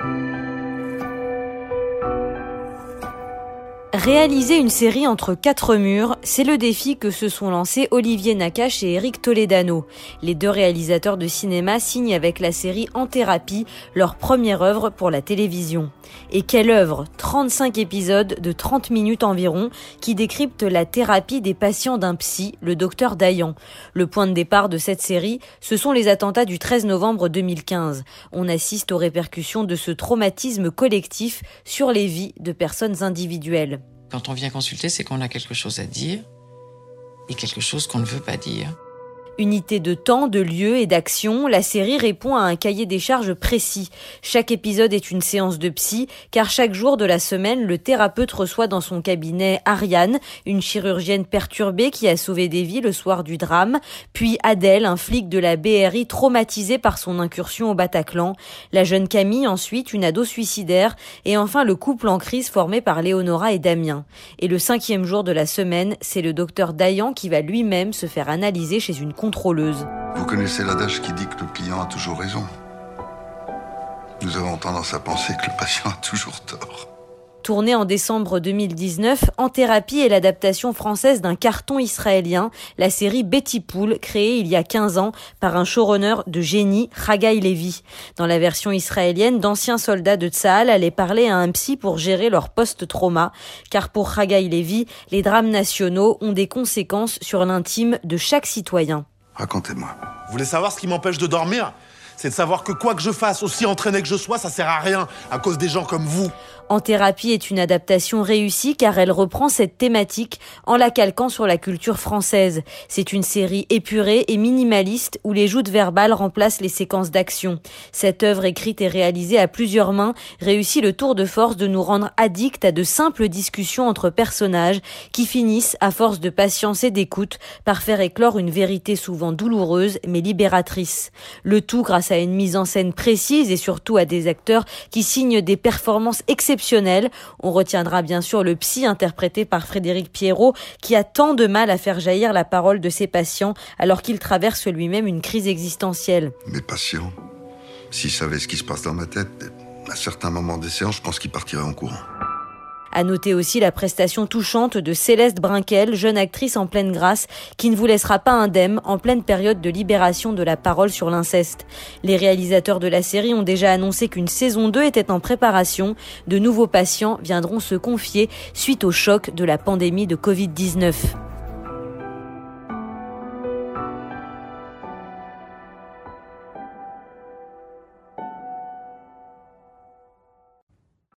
Thank you. Réaliser une série entre quatre murs, c'est le défi que se sont lancés Olivier Nakache et Eric Toledano. Les deux réalisateurs de cinéma signent avec la série En thérapie leur première œuvre pour la télévision. Et quelle œuvre? 35 épisodes de 30 minutes environ qui décryptent la thérapie des patients d'un psy, le docteur Dayan. Le point de départ de cette série, ce sont les attentats du 13 novembre 2015. On assiste aux répercussions de ce traumatisme collectif sur les vies de personnes individuelles. Quand on vient consulter, c'est qu'on a quelque chose à dire et quelque chose qu'on ne veut pas dire. Unité de temps, de lieu et d'action, la série répond à un cahier des charges précis. Chaque épisode est une séance de psy, car chaque jour de la semaine, le thérapeute reçoit dans son cabinet Ariane, une chirurgienne perturbée qui a sauvé des vies le soir du drame, puis Adèle, un flic de la BRI traumatisé par son incursion au Bataclan, la jeune Camille ensuite, une ado suicidaire, et enfin le couple en crise formé par Léonora et Damien. Et le cinquième jour de la semaine, c'est le docteur Dayan qui va lui-même se faire analyser chez une vous connaissez l'adage qui dit que le client a toujours raison. Nous avons tendance à penser que le patient a toujours tort. Tourné en décembre 2019, En thérapie est l'adaptation française d'un carton israélien, la série Betty Pool, créée il y a 15 ans par un showrunner de génie, Haggai Levi. Dans la version israélienne, d'anciens soldats de Tsahal allaient parler à un psy pour gérer leur post-trauma, car pour Haggai Levi, les drames nationaux ont des conséquences sur l'intime de chaque citoyen. Racontez-moi. Vous voulez savoir ce qui m'empêche de dormir? C'est de savoir que quoi que je fasse, aussi entraîné que je sois, ça sert à rien à cause des gens comme vous. En thérapie est une adaptation réussie car elle reprend cette thématique en la calquant sur la culture française. C'est une série épurée et minimaliste où les joutes verbales remplacent les séquences d'action. Cette œuvre écrite et réalisée à plusieurs mains réussit le tour de force de nous rendre addicts à de simples discussions entre personnages qui finissent, à force de patience et d'écoute, par faire éclore une vérité souvent douloureuse mais libératrice. Le tout grâce à une mise en scène précise et surtout à des acteurs qui signent des performances exceptionnelles on retiendra bien sûr le psy interprété par Frédéric Pierrot qui a tant de mal à faire jaillir la parole de ses patients alors qu'il traverse lui-même une crise existentielle. Mes patients, s'ils savaient ce qui se passe dans ma tête, à certains moments des séances, je pense qu'ils partiraient en courant. À noter aussi la prestation touchante de Céleste Brinquel, jeune actrice en pleine grâce, qui ne vous laissera pas indemne en pleine période de libération de la parole sur l'inceste. Les réalisateurs de la série ont déjà annoncé qu'une saison 2 était en préparation. De nouveaux patients viendront se confier suite au choc de la pandémie de Covid-19.